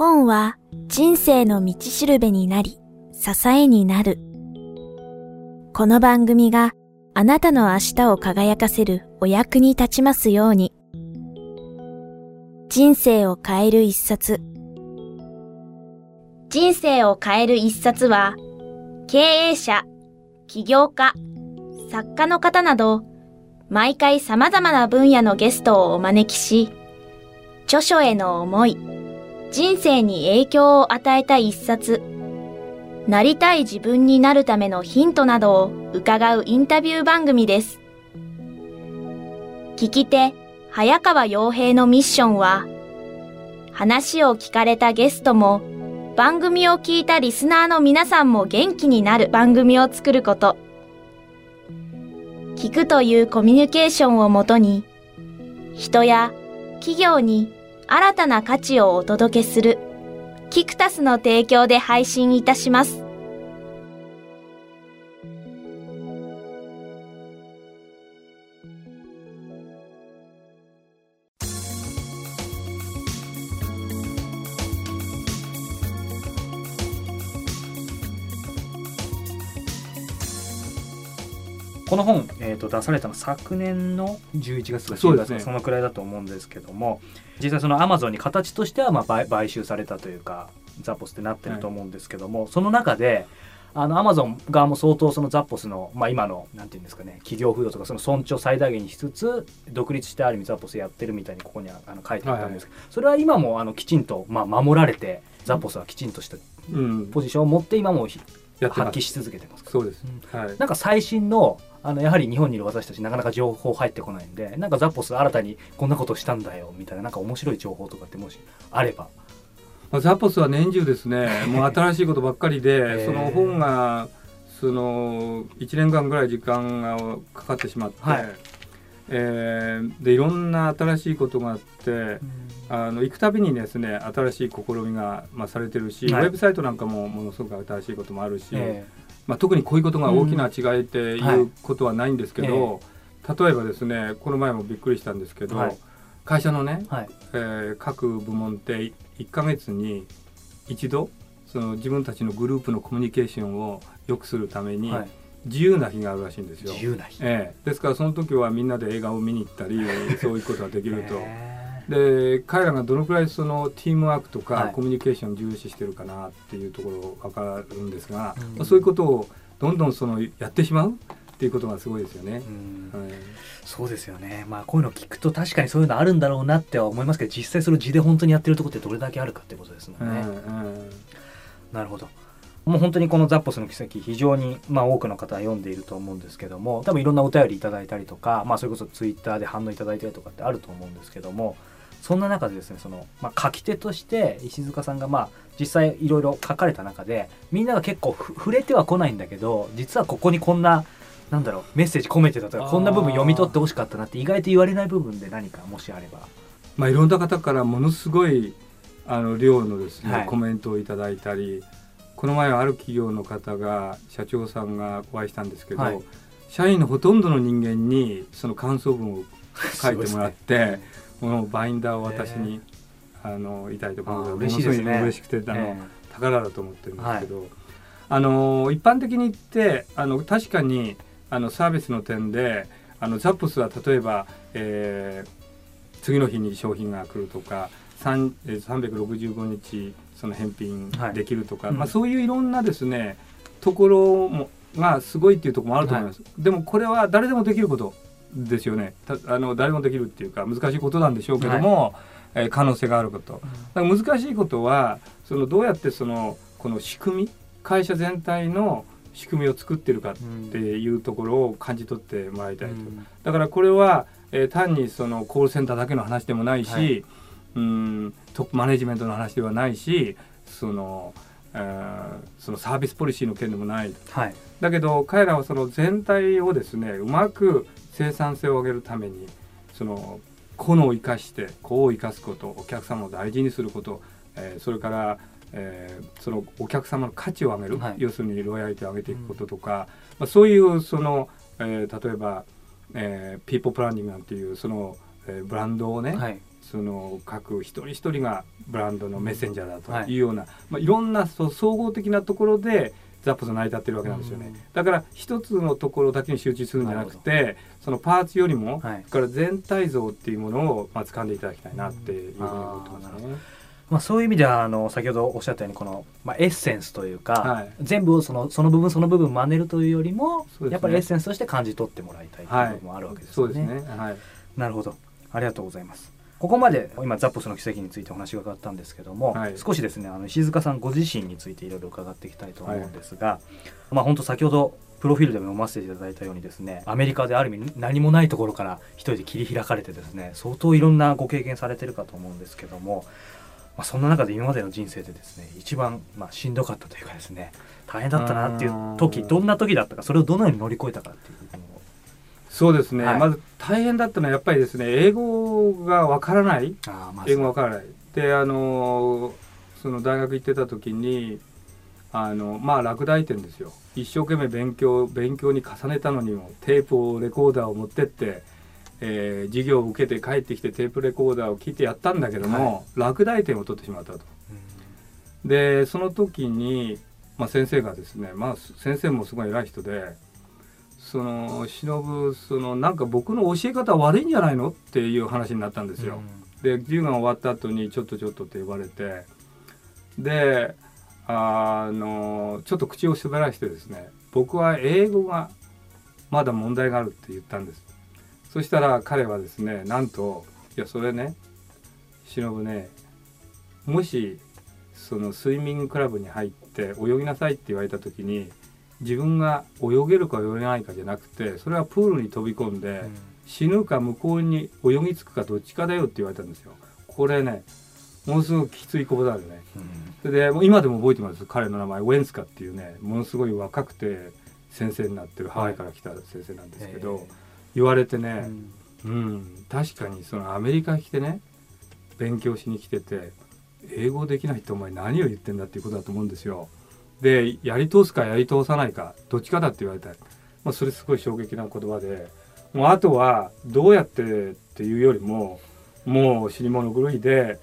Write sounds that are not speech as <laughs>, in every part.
本は人生の道しるべになり、支えになる。この番組があなたの明日を輝かせるお役に立ちますように。人生を変える一冊。人生を変える一冊は、経営者、起業家、作家の方など、毎回様々な分野のゲストをお招きし、著書への思い、人生に影響を与えた一冊、なりたい自分になるためのヒントなどを伺うインタビュー番組です。聞き手、早川洋平のミッションは、話を聞かれたゲストも、番組を聞いたリスナーの皆さんも元気になる番組を作ること。聞くというコミュニケーションをもとに、人や企業に新たな価値をお届けする、キクタスの提供で配信いたします。この本、えーと、出されたの昨年の11月とか10月そのくらいだと思うんですけども、実際そのアマゾンに形としてはまあ買収されたというかザポスってなってると思うんですけども、はい、その中であのアマゾン側も相当そのザポスの、まあ、今のなんていうんですかね企業風土とかその尊重最大限にしつつ独立してある意味ザポスやってるみたいにここにあの書いてあったんですけど、はい、それは今もあのきちんと、まあ、守られてザポスはきちんとしたポジションを持って今も発揮し続けてますそうです、はい、なんか最新のあのやはり日本にいる私たちなかなか情報入ってこないんでなんかザポス新たにこんなことしたんだよみたいななんか面白い情報とかってもしあれば。まあ、ザポスは年中ですね <laughs> もう新しいことばっかりで、その本がその1年間ぐらい時間がかかってしまって、はい、えー、でいろんな新しいことがあって、うん、あの行くたびにですね新しい試みが、まあ、されてるし、はい、ウェブサイトなんかもものすごく新しいこともあるし、えーまあ、特にこういうことが大きな違いっていうことはないんですけど、うんはい例えばですねこの前もびっくりしたんですけど、はい、会社のね、はい、えー、各部門って1か月に一度その自分たちのグループのコミュニケーションを良くするために、自由な日があるらしいんですよ。自由な日、えー、ですからその時はみんなで映画を見に行ったり <laughs> そういうことができると。で彼らがどのくらいそのティームワークとかコミュニケーションを重視してるかなっていうところ分かるんですが、まあ、そういうことをどんどんそのやってしまうっていうことがすごいですよね。はい、そうですよね。まあこういうの聞くと確かにそういうのあるんだろうなっては思いますけど、実際それ字で本当にやってるところってどれだけあるかってことですもんね。なるほど。もう本当にこのザッポスの奇跡非常にまあ多くの方は読んでいると思うんですけども多分いろんなお便りいただいたりとか、まあ、それこそツイッターで反応いただいたりとかってあると思うんですけどもそんな中でですねその、まあ、書き手として石塚さんがまあ実際いろいろ書かれた中でみんなが結構触れてはこないんだけど実はここにこんななんだろうメッセージ込めてたとかこんな部分読み取ってほしかったなって意外と言われない部分で何かもしあれば。まあ、いろんな方からものすごいあの量のですね、はい、コメントをいただいたりこの前はある企業の方が社長さんがお会いしたんですけど、はい、社員のほとんどの人間にその感想文を書いてもらって。このバインダーを私に、あのいただいたことがものすごい嬉しくてあの、宝だと思ってるんですけど、あの一般的に言ってあの確かにあのサービスの点であのザップスは例えば、えー、次の日に商品が来るとか365日その返品できるとか、はい、まあ、そういういろんなですねところもがすごいっていうところもあると思います、はい、でもこれは誰でもできることですよね。あの誰もできるっていうか難しいことなんでしょうけども、はい、えー、可能性があること、うん、難しいことはそのどうやってそのこの仕組み会社全体の仕組みを作ってるかっていうところを感じ取ってもらいたいと、うん、だからこれは、えー、単にそのコールセンターだけの話でもないし、はい、うんトップマネジメントの話ではないしそのそのサービスポリシーの件でもない、はい、だけど彼らはその全体をですねうまく生産性を上げるためにその個のを生かして個を生かすことお客様を大事にすること、えー、それから、えー、そのお客様の価値を上げる、はい、要するにロイヤリティを上げていくこととか、うん、まあ、そういうその、えー、例えば、えー、ピーポープランニングなんていうその、えー、ブランドをね、はい、その各一人一人がブランドのメッセンジャーだとい。うような、はいまあ、いろんなそう総合的なところでザップス成り立ってるわけなんですよね、だから一つのところだけに集中するんじゃなくてそのパーツよりも、はい、から全体像っていうものをまあ掴んでいただきたいなっていうふうに思ってますね。まあ、そういう意味ではあの先ほどおっしゃったようにこの、まあ、エッセンスというか、はい、全部そのその部分その部分真似るというよりも、ね、やっぱりエッセンスとして感じ取ってもらいたいという部分もあるわけですね。はい、そうですね、はい、なるほど。ありがとうございます。ここまで今ザッポスの奇跡についてお話が伺ったんですけども、はい、少しですねあの石塚さんご自身についていろいろ伺っていきたいと思うんですが、はい、まあ本当先ほどプロフィールでも読ませていただいたようにですねアメリカである意味何もないところから一人で切り開かれてですね相当いろんなご経験されてるかと思うんですけども、まあ、そんな中で今までの人生でですね一番まあしんどかったというかですね大変だったなっていう時どんな時だったかそれをどのように乗り越えたかっていうそうですね、はい、まず大変だったのはやっぱりですね英語がわからない、ま、英語わからない。であのその大学行ってた時にあのまあ落第点ですよ。一生懸命勉強勉強に重ねたのにもテープをレコーダーを持ってって、えー、授業を受けて帰ってきてテープレコーダーを切ってやったんだけども、はい、落第点を取ってしまったと。うん、でその時に、まあ、先生がですね、まあ、先生もすごい偉い人でその忍そのなんか僕の教え方悪いんじゃないの？っていう話になったんですよ。うん、で授業が終わった後に「ちょっとちょっと」って言われて。であのちょっと口を滑らしてですね僕は英語がまだ問題があるって言ったんです。そしたら彼はですねなんといやそれね忍ねもしそのスイミングクラブに入って泳ぎなさいって言われた時に自分が泳げるか泳げないかじゃなくてそれはプールに飛び込んで、死ぬか向こうに泳ぎ着くかどっちかだよって言われたんですよ。これねものすごくきついことだよね。うん、で今でも覚えてます彼の名前ウェンスカっていうねものすごい若くて先生になってるハワイから来た先生なんですけど、はい、言われてね、うん、うん、確かにそのアメリカ来てね勉強しに来てて英語できないってお前何を言ってんだっていうことだと思うんですよ。でやり通すかやり通さないかどっちかだって言われたまあ、それすごい衝撃な言葉で。もうあとはどうやってっていうよりももう死に物狂いで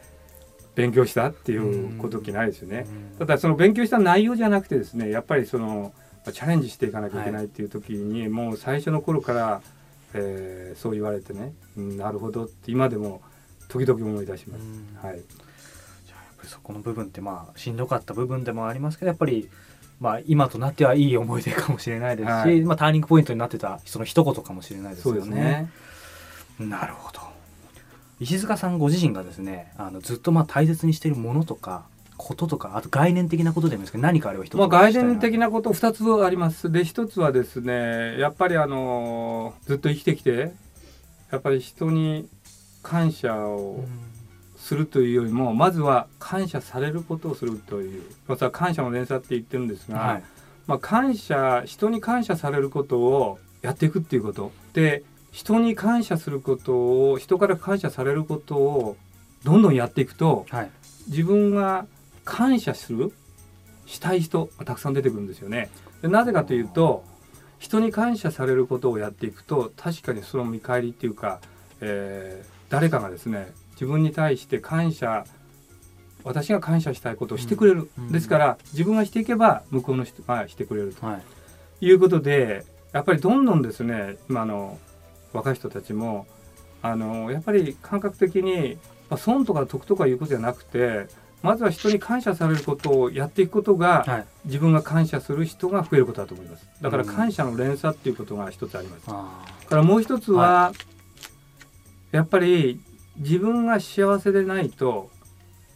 勉強したっていうこときないですよね。ただその勉強した内容じゃなくてですねやっぱりそのチャレンジしていかなきゃいけないっていう時に、はい、もう最初の頃から、えー、そう言われてね、うん、なるほどって今でも時々思い出します。はい、そこの部分ってまあしんどかった部分でもありますけどやっぱりまあ今となってはいい思い出かもしれないですし、はい、まあターニングポイントになってたその一言かもしれないですよね。ね。なるほど。石塚さんご自身がですねあのずっとまあ大切にしているものとかこととかあと概念的なことでもいいですけど何かあれば一つまあ概念的なこと2つあります。で1つはですねやっぱりあのずっと生きてきてやっぱり人に感謝を、うんするというよりもまずは感謝されることをするというまずは感謝の連鎖って言ってるんですが、はい、まあ、感謝人に感謝されることをやっていくっていうこと。で人に感謝することを人から感謝されることをどんどんやっていくと、はい、自分が感謝するしたい人がたくさん出てくるんですよね。でなぜかというと人に感謝されることをやっていくと確かにその見返りっていうか、えー、誰かがですね自分に対して感謝私が感謝したいことをしてくれる、うん、ですから自分がしていけば向こうの人がしてくれると、はい、いうことでやっぱりどんどんですね今の若い人たちもあのやっぱり感覚的に、まあ、損とか得とかいうことじゃなくてまずは人に感謝されることをやっていくことが、はい、自分が感謝する人が増えることだと思います。だから感謝の連鎖っていうことが一つあります、うん、からもう一つは、はい、やっぱり自分が幸せでないと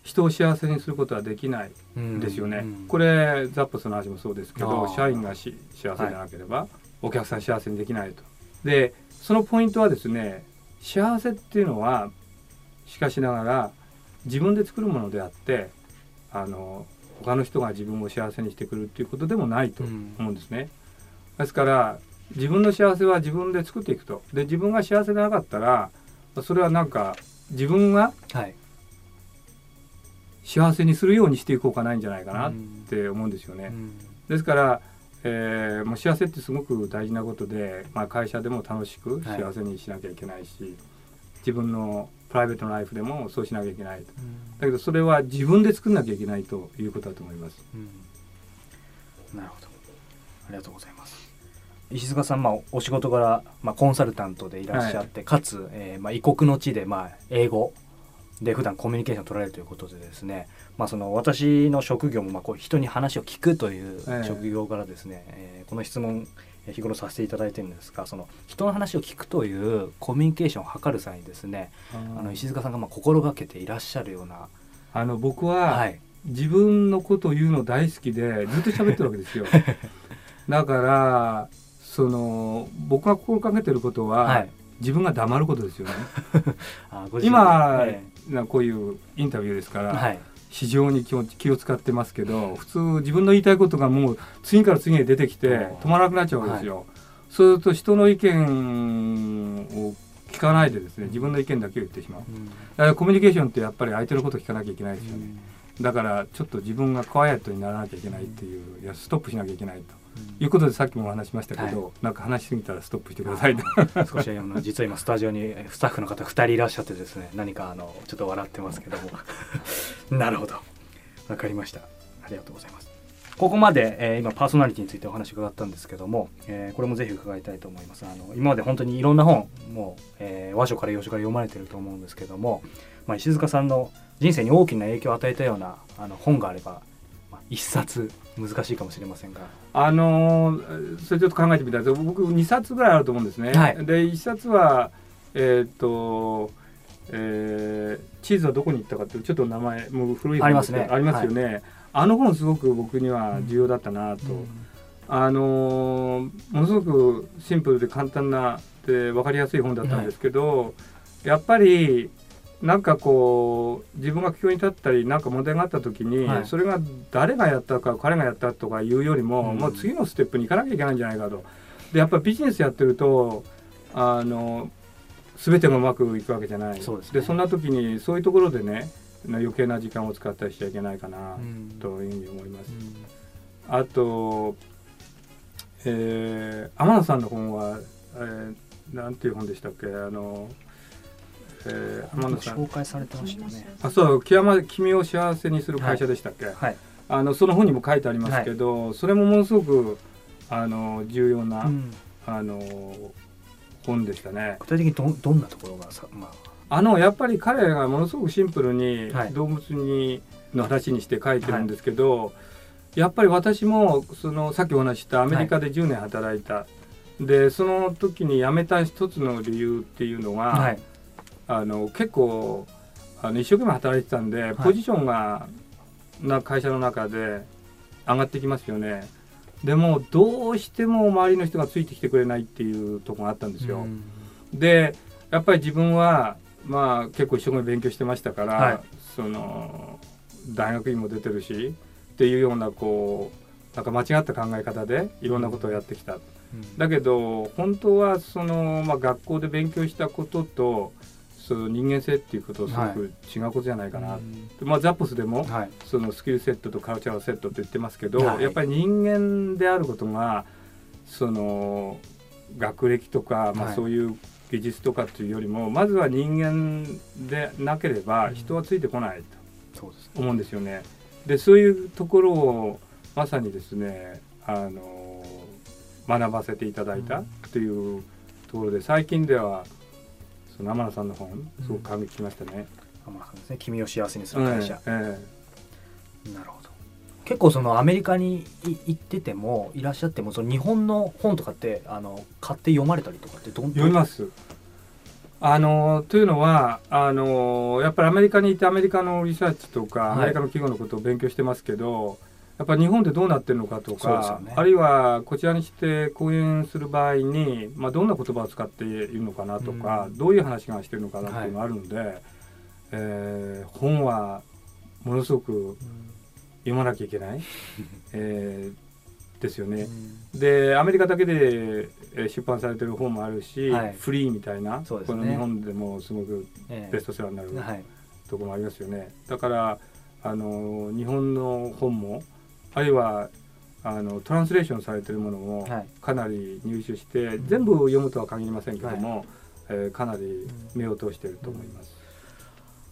人を幸せにすることはできないんですよね。うんうん、これザップスの話もそうですけど社員がし幸せでなければ、はい、お客さん幸せにできないと。でそのポイントはですね幸せっていうのはしかしながら自分で作るものであってあの他の人が自分を幸せにしてくるっていうことでもないと思うんですね。うん、ですから自分の幸せは自分で作っていくと。で自分が幸せでなかったらそれはなんか自分が幸せにするようにしていこうかないんじゃないかなって思うんですよね。うん、ですから、えー、もう幸せってすごく大事なことで、まあ、会社でも楽しく幸せにしなきゃいけないし、はい、自分のプライベートのライフでもそうしなきゃいけないと、だけどそれは自分で作んなきゃいけないということだと思います。なるほどありがとうございます石塚さん、まあ、お仕事柄、まあ、コンサルタントでいらっしゃって、はい、かつ、えーまあ、異国の地で、まあ、英語で普段コミュニケーションを取られるということでですね、まあ、その私の職業もまあこう人に話を聞くという職業からですね、ええー、この質問日頃させていただいてるんですがその人の話を聞くというコミュニケーションを図る際にですねあの石塚さんがまあ心がけていらっしゃるようなあの僕は、はい、自分のことを言うの大好きでずっと喋ってるわけですよ。<laughs> だからその僕が心がけてることは、はい、自分が黙ることですよね。<laughs> 今、ええ、こういうインタビューですから、はい、非常に気を気を使ってますけど普通自分の言いたいことがもう次から次へ出てきて止まらなくなっちゃうんですよ。はい、そうすると人の意見を聞かないでですね自分の意見だけを言ってしまう、うん、だからコミュニケーションってやっぱり相手のことを聞かなきゃいけないですよね、うん、だからちょっと自分がクワイエットにならなきゃいけないっていう、いやストップしなきゃいけないということでさっきもお話しましたけど、はい、なんか話しすぎたらストップしてくださいと。少しあの <laughs> 実は今スタジオにスタッフの方2人いらっしゃってですね何かあのちょっと笑ってますけども。<laughs> なるほど。わかりました。ありがとうございます。ここまで、えー、今パーソナリティについてお話伺ったんですけども、えー、これもぜひ伺いたいと思います。あの今まで本当にいろんな本もう、えー、和書から洋書から読まれてると思うんですけども、まあ、石塚さんの人生に大きな影響を与えたようなあの本があれば一冊難しいかもしれませんが。あのー、それちょっと考えてみたんです。僕2冊ぐらいあると思うんですね。はい、で1冊はえっ、とえー、チーズはどこに行ったかってちょっと名前もう古い本ありますね。ありますよね、はい、あの本すごく僕には重要だったなと、うん、あのー、ものすごくシンプルで簡単なで分かりやすい本だったんですけど、はい、やっぱりなんかこう自分が苦境に立ったり何か問題があった時に、はい、それが誰がやったか彼がやったとかいうよりも、うん、もう次のステップに行かなきゃいけないんじゃないかと。でやっぱりビジネスやってるとあの全てがうまくいくわけじゃない。そで、ね、そんな時にそういうところでね余計な時間を使ったりしちゃいけないかな、というふうに思います。うん、あと、えー、天野さんの本は、えー、なんていう本でしたっけ？あのえー、天野さん。紹介されてましたね。あそう君を幸せにする会社でしたっけ、はい、はい、あのその本にも書いてありますけど、はい、それもものすごくあの重要な、うん、あの本でしたね。具体的にどどんなところがさ、まあ、あのやっぱり彼がものすごくシンプルに動物に、の話にして書いてるんですけど、やっぱり私もそのさっきお話したアメリカで10年働いた、でその時に辞めた一つの理由っていうのは、はい、あの結構あの一生懸命働いてたんで、ポジションがな会社の中で上がってきますよね。でもどうしても周りの人がついてきてくれないっていうとこがあったんですよ。でやっぱり自分はまあ結構一生懸命勉強してましたから、はい、その大学院も出てるしっていうようなこうなんか間違った考え方でいろんなことをやってきた。うん、だけど本当はその、まあ、学校で勉強したこととその人間性っていうことをすごく違うことじゃないかな、はい、まあ、ザップスでも、はい、そのスキルセットとカルチャーセットって言ってますけど、はい、やっぱり人間であることがその学歴とか、まあ、そういう技術とかっていうよりも、まずは人間でなければ人はついてこないと思うんですよね。でそういうところをまさにですねあの学ばせていただいたっていうところで最近ではその天野さんの本すごく感激しましたね、天野さんですね。君を幸せにする会社、ええなるほど。結構そのアメリカに行っててもいらっしゃってもその日本の本とかってあの買って読まれたりとかってどん読みます。あのというのはあのやっぱりアメリカにいてアメリカのリサーチとか、はい、アメリカの企業のことを勉強してますけどやっぱ日本でどうなってるのかとか、ね、あるいはこちらにして講演する場合に、まあ、どんな言葉を使っているのかなとか、うん、どういう話がしてるのかなっていうのがあるので、はい、えー、本はものすごく読まなきゃいけない、<laughs> えー、ですよね。うん、でアメリカだけで出版されてる本もあるし、はい、フリーみたいな、ね、この日本でもすごくベストセラーになる、ところもありますよね。だからあの日本の本もあるいはあのトランスレーションされてるものもかなり入手して、はい、全部読むとは限りませんけども、はい、えー、かなり目を通していると思います。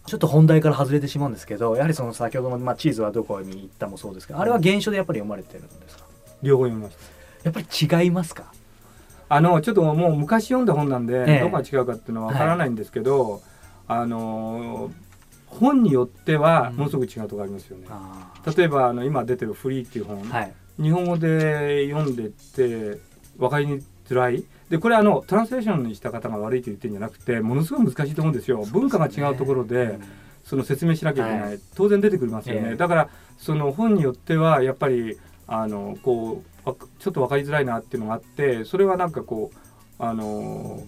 ちょっと本題から外れてしまうんですけどやはりその先ほどの、まあ、チーズはどこに行ったもそうですけどあれは原書でやっぱり読まれてるんですか？両方読みました。やっぱり違いますか？あのちょっともう昔読んだ本なんで、ええ、どこが違うかっていうのはわからないんですけど、はい、あの本によってはものすごく違うところありますよね。うん、例えばあの今出てる「フリー」っていう本、はい、日本語で読んでて分かりづらい。でこれあのトランスレーションにした方が悪いと言ってるんじゃなくてものすごい難しいと思うんですよ。文化が違うところで、その説明しなきゃいけない、はい、当然出てくりますよね。だからその本によってはやっぱりあのこうちょっと分かりづらいなっていうのがあってそれはなんかこうあの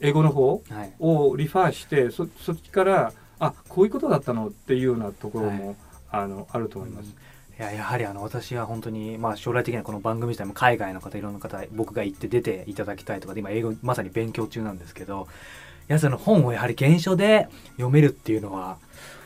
英語の方をリファーして、そそっちからあこういうことだったのっていうようなところも、あのあると思います。いややはりあの私は本当に、まあ、将来的にはこの番組自体も海外の方いろんな方僕が行って出ていただきたいとかで今英語まさに勉強中なんですけどやその本をやはり原書で読めるっていうのは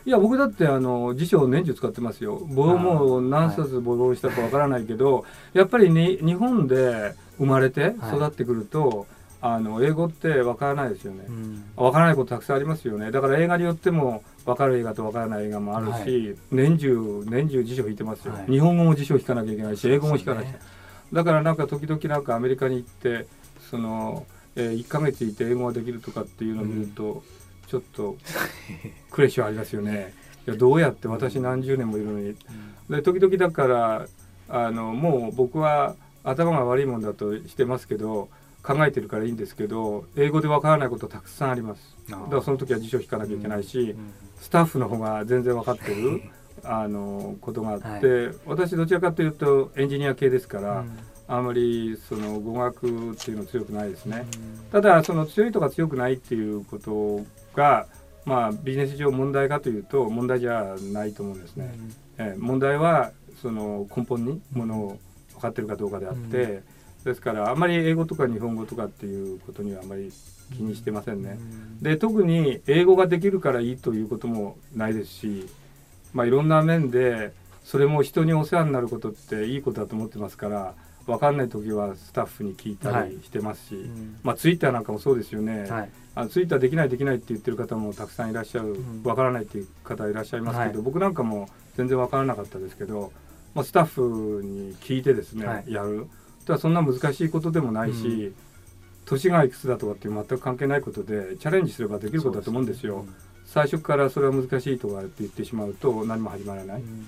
いや僕だってあの辞書を年中使ってますよ。僕も何冊ボロしたかわからないけど、はい、やっぱりに日本で生まれて育ってくると、はいあの英語ってわからないですよね、うん、わからないことたくさんありますよね。だから映画によってもわかる映画とわからない映画もあるし、はい、年中年中辞書引いてますよ、はい、日本語も辞書引かなきゃいけないし英語も引かなきゃ、ね、だからなんか時々なんかアメリカに行ってその、えー、1か月いて英語ができるとかっていうのを見ると、うん、ちょっとクレッシュありますよね。いやどうやって私何十年もいるのに、うん、で時々だからあのもう僕は頭が悪いもんだとしてますけど考えてるからいいんですけど英語でわからないことたくさんあります。だからその時は辞書引かなきゃいけないし、うんうん、スタッフの方が全然分かってる <laughs> あのことがあって、はい、私どちらかというとエンジニア系ですから、うん、あまりその語学っていうの強くないですね、ただその強いとか強くないっていうことがまあビジネス上問題かというと問題じゃないと思うんですね、え問題はその根本にものを分かってるかどうかであって、ですからあんまり英語とか日本語とかっていうことにはあまり気にしてませんね。で特に英語ができるからいいということもないですし、まあ、いろんな面でそれも人にお世話になることっていいことだと思ってますから分かんない時はスタッフに聞いたりしてますし、はい、まあ、ツイッターなんかもそうですよね、はい、あツイッターできないできないって言ってる方もたくさんいらっしゃる、分からないっていう方いらっしゃいますけど、はい、僕なんかも全然分からなかったですけど、まあ、スタッフに聞いてですね、やる。だそんな難しいことでもないし、うん、年がいくつだとかっていう全く関係ないことでチャレンジすればできることだと思うんですよ。すね、最初からそれは難しいとかって言ってしまうと何も始まらない。うん、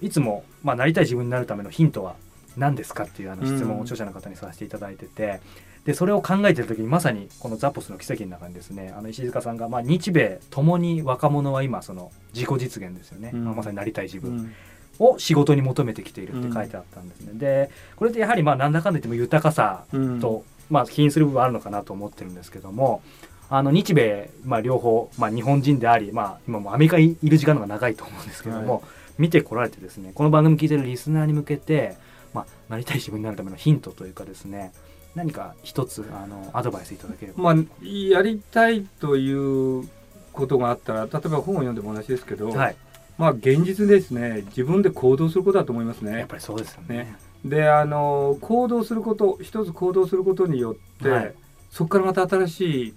いつも、まあ、なりたい自分になるためのヒントは何ですかっていうあの質問を著者の方にさせていただいてて、でそれを考えてる時にまさにこの「ザポスの奇跡」の中にですねあの石塚さんが、まあ、日米ともに若者は今その自己実現ですよね、うん、まさになりたい自分、を仕事に求めてきているって書いてあったんですね。うん、でこれってやはりまあなんだかんだ言っても豊かさと、うん、まあ起因する部分あるのかなと思ってるんですけどもあの日米、まあ、両方、まあ、日本人であり、まあ、今もアメリカにいる時間の方が長いと思うんですけども、はい、見てこられてですねこの番組聞いてるリスナーに向けて、まあ、なりたい自分になるためのヒントというかですね何か一つあのアドバイスいただければ。まあ、やりたいということがあったら例えば本を読んでも同じですけど、はい、まあ現実ですね自分で行動することだと思いますね。やっぱりそうですよね。ねであの行動すること一つ行動することによって、はい、そこからまた新しい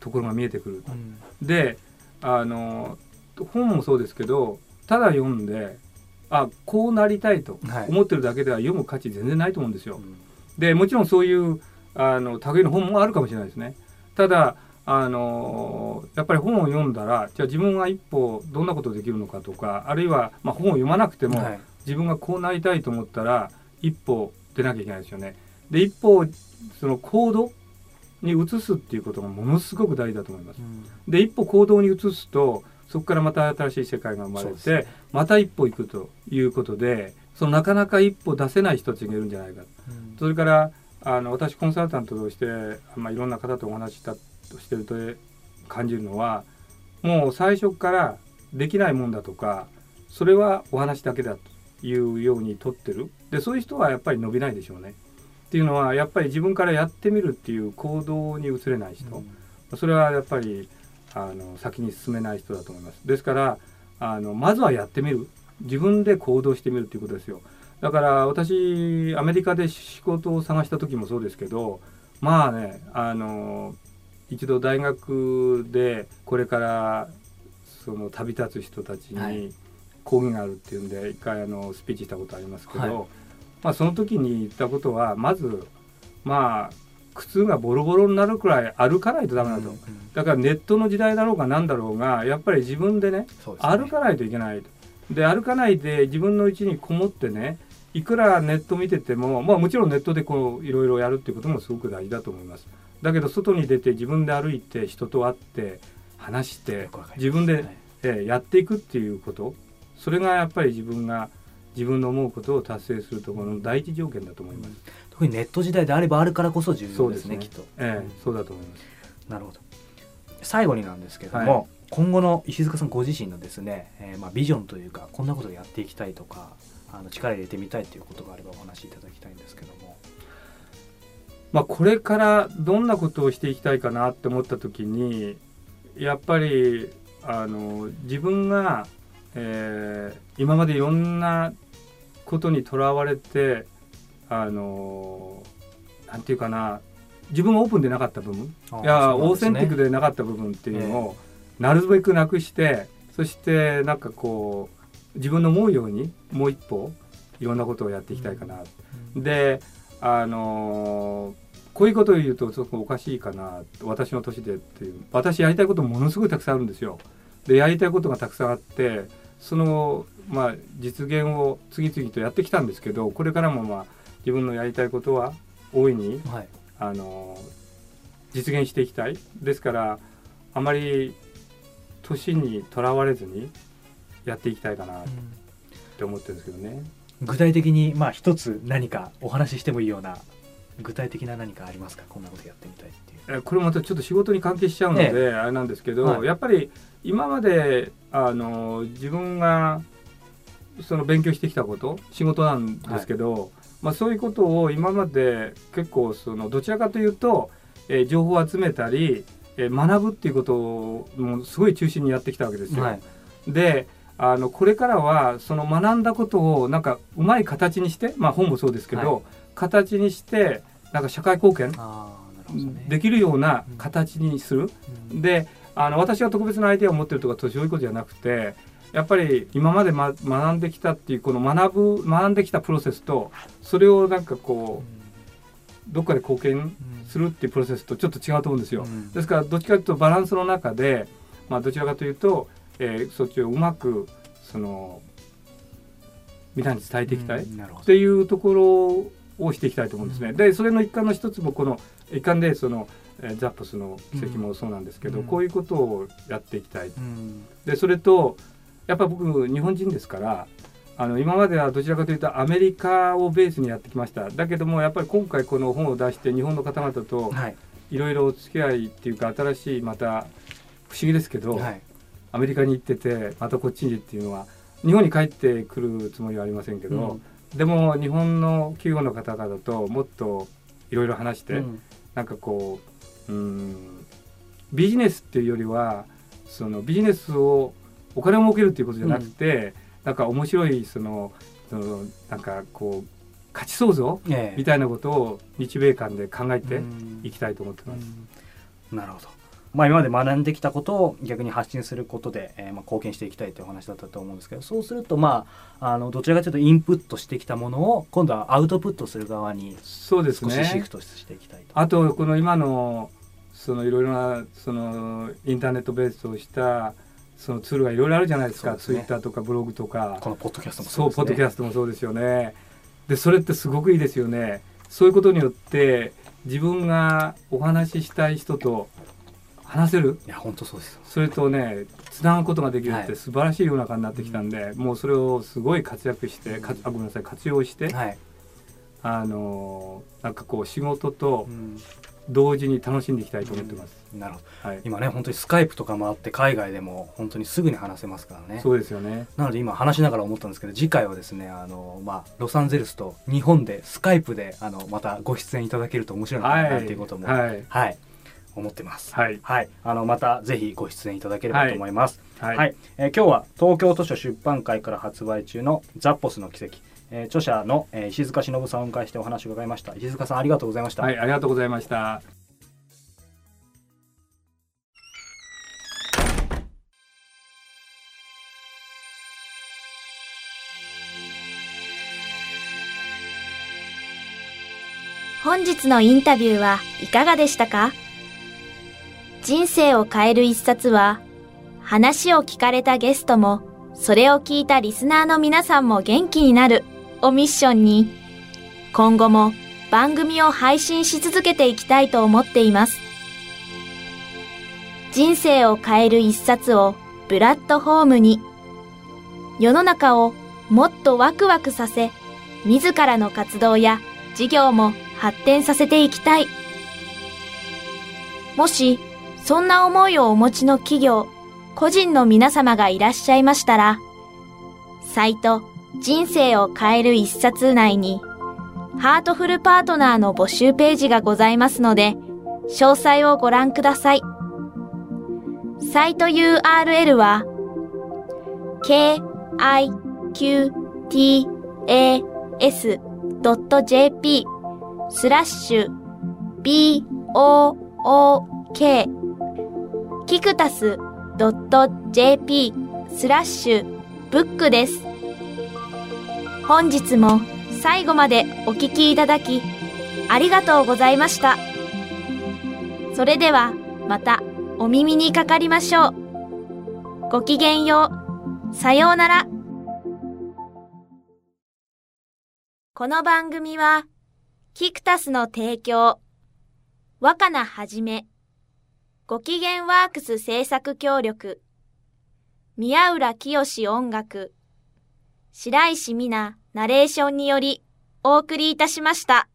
ところが見えてくる。うん、であの本もそうですけどただ読んであこうなりたいと思ってるだけでは読む価値全然ないと思うんですよ。はい、でもちろんそういうあの類の本もあるかもしれないですね。ただあのやっぱり本を読んだらじゃあ自分が一歩どんなことできるのかとかあるいは、まあ、本を読まなくても、はい、自分がこうなりたいと思ったら一歩出なきゃいけないですよね。で一歩その行動に移すっていうことがものすごく大事だと思います。うん、で一歩行動に移すとそこからまた新しい世界が生まれて、ね、また一歩行くということでそのなかなか一歩出せない人たちがいるんじゃないか。うん、それからあの私コンサルタントとして、まあ、いろんな方とお話ししたとしてると感じるのはもう最初からできないもんだとかそれはお話だけだというようにとってるでそういう人はやっぱり伸びないでしょうね。っていうのはやっぱり自分からやってみるっていう行動に移れない人、うん、それはやっぱりあの先に進めない人だと思います。ですからあのまずはやってみる自分で行動してみるっていうことですよ。だから私アメリカで仕事を探した時もそうですけどまあねあの一度大学でこれからその旅立つ人たちに講義があるっていうんで一回あのスピーチしたことありますけど、はい、まあ、その時に言ったことはまずまあ靴がボロボロになるくらい歩かないとダメだと、うんうん、だからネットの時代だろうが何だろうがやっぱり自分でね、ね、歩かないといけないと。で歩かないで自分の家にこもってねいくらネット見てても、まあ、もちろんネットでこういろいろやるっていうこともすごく大事だと思います。だけど外に出て自分で歩いて人と会って話して自分で、えやっていくっていうことそれがやっぱり自分が自分の思うことを達成するところの第一条件だと思います。特にネット時代であればあるからこそ重要ですね、ね、きっと。ええ、そうだと思います。なるほど。最後になんですけれども、はい、今後の石塚さんご自身のですね、えー、まあビジョンというかこんなことをやっていきたいとかあの力入れてみたいということがあればお話しいただきたいんですけども。まあ、これからどんなことをしていきたいかなって思った時にやっぱりあの自分が、えー、今までいろんなことにとらわれてあのなんていうかな自分がオープンでなかった部分いや、ね、オーセンティックでなかった部分っていうのを、えー、なるべくなくしてそしてなんかこう自分の思うようにもう一歩いろんなことをやっていきたいかな。うん、であのこういうことを言うとすごくおかしいかな私の年でっていう私やりたいことものすごいたくさんあるんですよ。でやりたいことがたくさんあってその、まあ、実現を次々とやってきたんですけどこれからも、まあ、自分のやりたいことは大いに、はい、あの実現していきたいですからあまり年にとらわれずにやっていきたいかなって思ってるんですけどね。具体的にまあ一つ何かお話ししてもいいような具体的な何かありますか？こんなことやってみたいっていう。これまたちょっと仕事に関係しちゃうので、ええ、あれなんですけど、はい、やっぱり今まであの自分がその勉強してきたこと仕事なんですけど、はい、まあ、そういうことを今まで結構そのどちらかというと、えー、情報を集めたり、えー、学ぶっていうことをもうすごい中心にやってきたわけですよ。はい、であのこれからはその学んだことをなんかうまい形にして、まあ、本もそうですけど、はい、形にしてなんか社会貢献できるような形にする。うん、であの私は特別なアイデアを持ってるとかそういうことじゃなくてやっぱり今まで、ま、学んできたっていうこの学ぶ学んできたプロセスとそれをなんかこう、どっかで貢献するっていうプロセスとちょっと違うと思うんですよ。うん、ですからどっちかというとバランスの中で、まあ、どちらかというとえー、そっちをうまくそのみんなに伝えていきたいっていうところをしていきたいと思うんですね。でそれの一環の一つもこの一環でその、えー、ザップスの奇跡もそうなんですけど、うん、こういうことをやっていきたい。うん、でそれとやっぱ僕日本人ですからあの今まではどちらかというとアメリカをベースにやってきました。だけどもやっぱり今回この本を出して日本の方々といろいろお付き合いっていうか新しいまた不思議ですけど、はい、アメリカに行っててまたこっちにっていうのは日本に帰ってくるつもりはありませんけど、うん、でも日本の企業の方々ともっといろいろ話して、うん、なんかこううんビジネスっていうよりはそのビジネスをお金を儲けるっていうことじゃなくて、うん、なんか面白いそのそのなんかこう価値創造みたいなことを日米間で考えていきたいと思ってます。なるほどまあ、今まで学んできたことを逆に発信することで、えー、まあ貢献していきたいというお話だったと思うんですけどそうするとまああのどちらかというとインプットしてきたものを今度はアウトプットする側に少しシフトしていきたいと。ね、あとこの今のそのいろいろなそのインターネットベースをしたそのツールがいろいろあるじゃないですか、ね、ツイッターとかブログとか。このポッドキャストもそう、ね、ポッドキャストもそうですよね。でそれってすごくいいですよね。そういうことによって自分がお話ししたい人と話せる？いや本当そうですそれとねつなぐことができるって素晴らしい世の中になってきたんで、はい、もうそれをすごい活躍してかあごめんなさい活用して、はい、あのなんかこう仕事と同時に楽しんでいきたいと思ってます。うん、なるほど、はい、今ね本当にスカイプとかもあって海外でも本当にすぐに話せますからね。そうですよね。なので今話しながら思ったんですけど次回はですねあの、まあ、ロサンゼルスと日本でスカイプであのまたご出演いただけると面白いなっていうことも、はい、はい、思ってます。はい、はい、あのまたぜひご出演いただければと思います。はい、はい、えー、今日は東京図書出版会から発売中のザッポスの奇跡。えー、著者の、えー、石塚忍さんを迎えしてお話を伺いました。石塚さんありがとうございました。はい、ありがとうございました。本日のインタビューはいかがでしたか？人生を変える一冊は、話を聞かれたゲストも、それを聞いたリスナーの皆さんも元気になるをミッションに、今後も番組を配信し続けていきたいと思っています。人生を変える一冊をブラッドホームに、世の中をもっとワクワクさせ、自らの活動や事業も発展させていきたい。もし、そんな思いをお持ちの企業、個人の皆様がいらっしゃいましたら、サイト人生を変える一冊内に、ハートフルパートナーの募集ページがございますので、詳細をご覧ください。サイト URL は、kiqtas.jp スラッシュ book キクタス .jp スラッシュブックです。本日も最後までお聞きいただきありがとうございました。それではまたお耳にかかりましょう。ごきげんよう。さようなら。この番組はキクタスの提供、若菜はじめ、ご機嫌ワークス制作協力、宮浦清音楽、白石美奈ナレーションによりお送りいたしました。